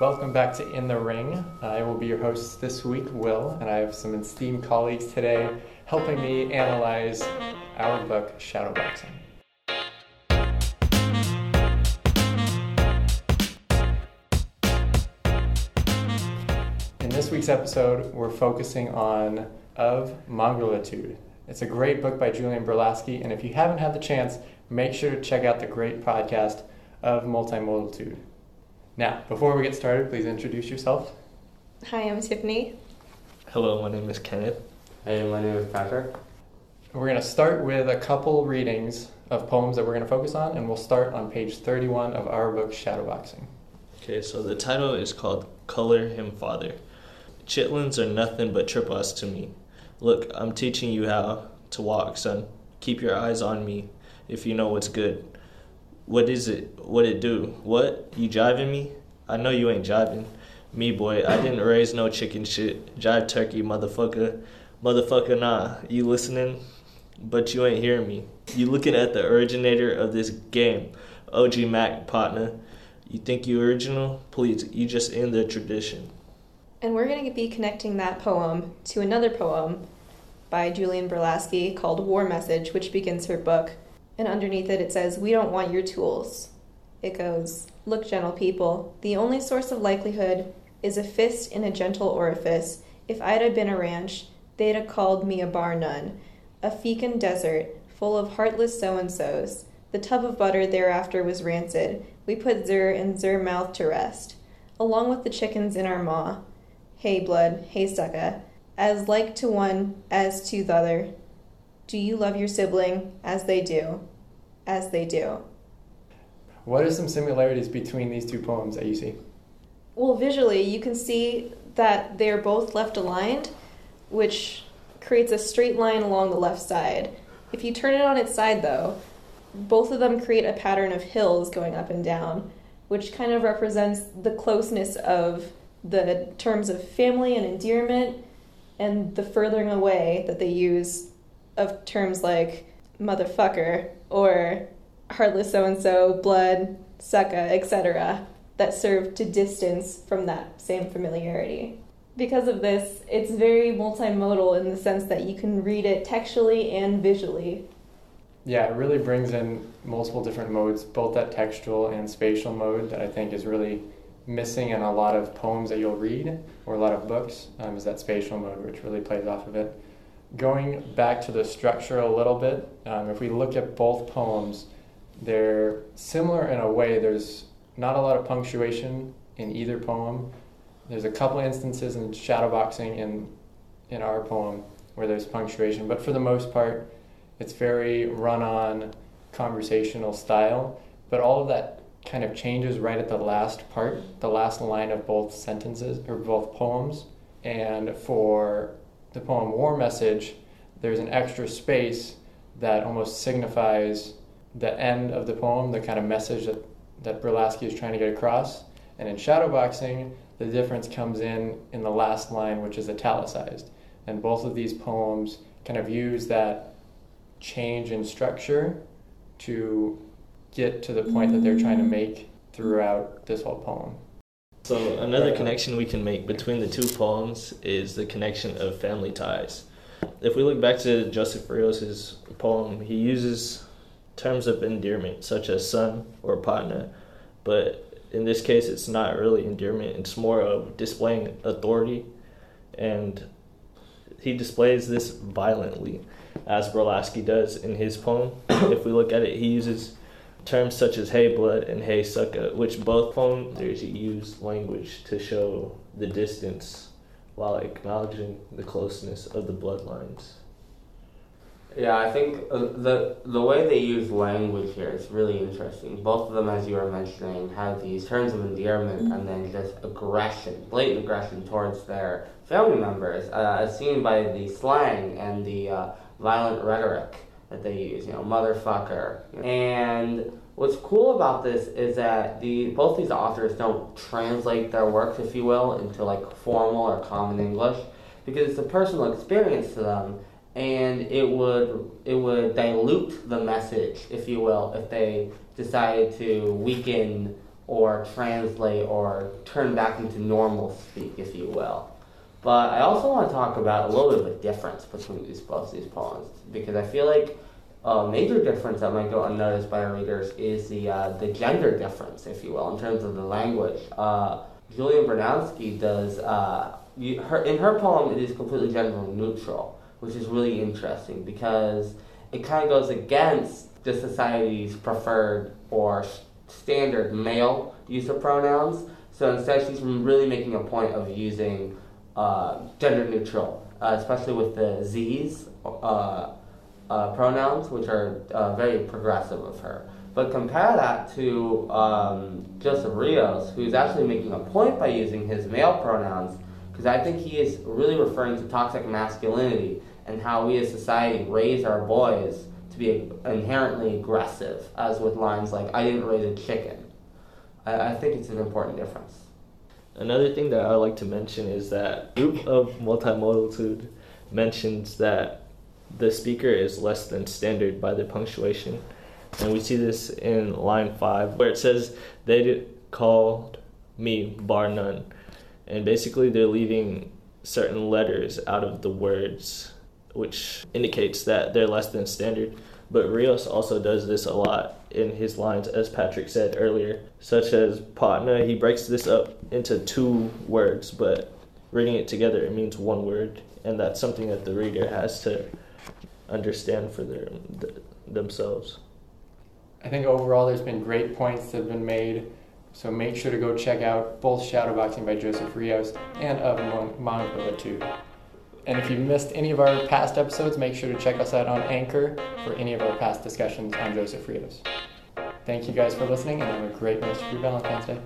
Welcome back to In the Ring. I will be your host this week, Will, and I have some esteemed colleagues today helping me analyze our book, Shadowboxing. In this week's episode, we're focusing on Of Mongrelitude. It's a great book by Julian Brolaski, and if you haven't had the chance, make sure to check out the great podcast of Multimodalitude. Now, before we get started, please introduce yourself. Hi, I'm Tiffany. Hello, my name is Kenneth. Hey, my name is Patrick. We're going to start with a couple readings of poems that we're going to focus on, and we'll start on page 31 of our book, Shadowboxing. Okay, so the title is called Color Him Father. Chitlins are nothing but tripos to me. Look, I'm teaching you how to walk, son. Keep your eyes on me if you know what's good. What is it? What it do? What? You jiving me? I know you ain't jiving. Me, boy, I didn't raise no chicken shit. Jive turkey, motherfucker. Motherfucker, nah. You listening? But you ain't hearing me. You looking at the originator of this game, OG Mac, partner. You think you original? Please, you just in the tradition. And we're going to be connecting that poem to another poem by Julian Brolaski called War Message, which begins her book. And underneath it, it says, We don't want your tools. It goes, Look, gentle people, the only source of likelihood is a fist in a gentle orifice. If I'd have been a ranch, they'd have called me a bar nun, a fecund desert full of heartless so and so's. The tub of butter thereafter was rancid. We put Zur and Zur mouth to rest, along with the chickens in our maw. Hey, blood, hey, sucka, as like to one as to the other. Do you love your sibling as they do? As they do. What are some similarities between these two poems that you see? Well, visually, you can see that they're both left aligned, which creates a straight line along the left side. If you turn it on its side, though, both of them create a pattern of hills going up and down, which kind of represents the closeness of the terms of family and endearment and the furthering away that they use of terms like motherfucker or heartless so and so, blood, sucka, etc., that serve to distance from that same familiarity. Because of this, it's very multimodal in the sense that you can read it textually and visually. Yeah, it really brings in multiple different modes, both that textual and spatial mode that I think is really missing in a lot of poems that you'll read or a lot of books um, is that spatial mode, which really plays off of it. Going back to the structure a little bit, um, if we look at both poems, they're similar in a way. There's not a lot of punctuation in either poem. There's a couple instances in shadowboxing in in our poem where there's punctuation, but for the most part, it's very run-on conversational style. But all of that kind of changes right at the last part, the last line of both sentences or both poems. And for the poem War Message, there's an extra space that almost signifies the end of the poem, the kind of message that, that Brolaski is trying to get across. And in shadowboxing, the difference comes in in the last line, which is italicized. And both of these poems kind of use that change in structure to get to the point that they're trying to mm-hmm. make throughout this whole poem. So another connection we can make between the two poems is the connection of family ties. If we look back to Joseph Rios's poem, he uses terms of endearment such as son or partner, but in this case it's not really endearment, it's more of displaying authority and he displays this violently as Brolaski does in his poem. if we look at it, he uses terms such as hey blood and hey sucka, which both poems use language to show the distance while acknowledging the closeness of the bloodlines. Yeah, I think uh, the the way they use language here is really interesting. Both of them, as you were mentioning, have these terms of endearment and then just aggression, blatant aggression towards their family members, uh, as seen by the slang and the uh, violent rhetoric that they use. You know, motherfucker. And what's cool about this is that the both these authors don't translate their works, if you will, into like formal or common English, because it's a personal experience to them and it would it would dilute the message, if you will, if they decided to weaken or translate or turn back into normal speak, if you will. But I also want to talk about a little bit of a difference between these both these poems because I feel like a major difference that might go unnoticed by our readers is the uh, the gender difference, if you will, in terms of the language. Uh, Julian Bernowski does uh, her in her poem. It is completely gender neutral, which is really interesting because it kind of goes against the society's preferred or standard male use of pronouns. So instead, she's really making a point of using uh, gender neutral, uh, especially with the Z's uh, pronouns, which are uh, very progressive of her. But compare that to um, Joseph Rios, who's actually making a point by using his male pronouns, because I think he is really referring to toxic masculinity and how we as society raise our boys to be inherently aggressive, as with lines like, I didn't raise a chicken. I, I think it's an important difference. Another thing that I like to mention is that group of multimodalitude mentions that the speaker is less than standard by the punctuation. And we see this in line five, where it says, They called me bar none. And basically, they're leaving certain letters out of the words, which indicates that they're less than standard. But Rios also does this a lot in his lines, as Patrick said earlier, such as partner. He breaks this up into two words, but reading it together, it means one word, and that's something that the reader has to understand for their, themselves. I think overall, there's been great points that have been made. So make sure to go check out both Shadowboxing by Joseph Rios and Of Mongrelitude. And if you missed any of our past episodes, make sure to check us out on Anchor for any of our past discussions on Joseph Rios. Thank you guys for listening and have a great rest of your Valentine's Day.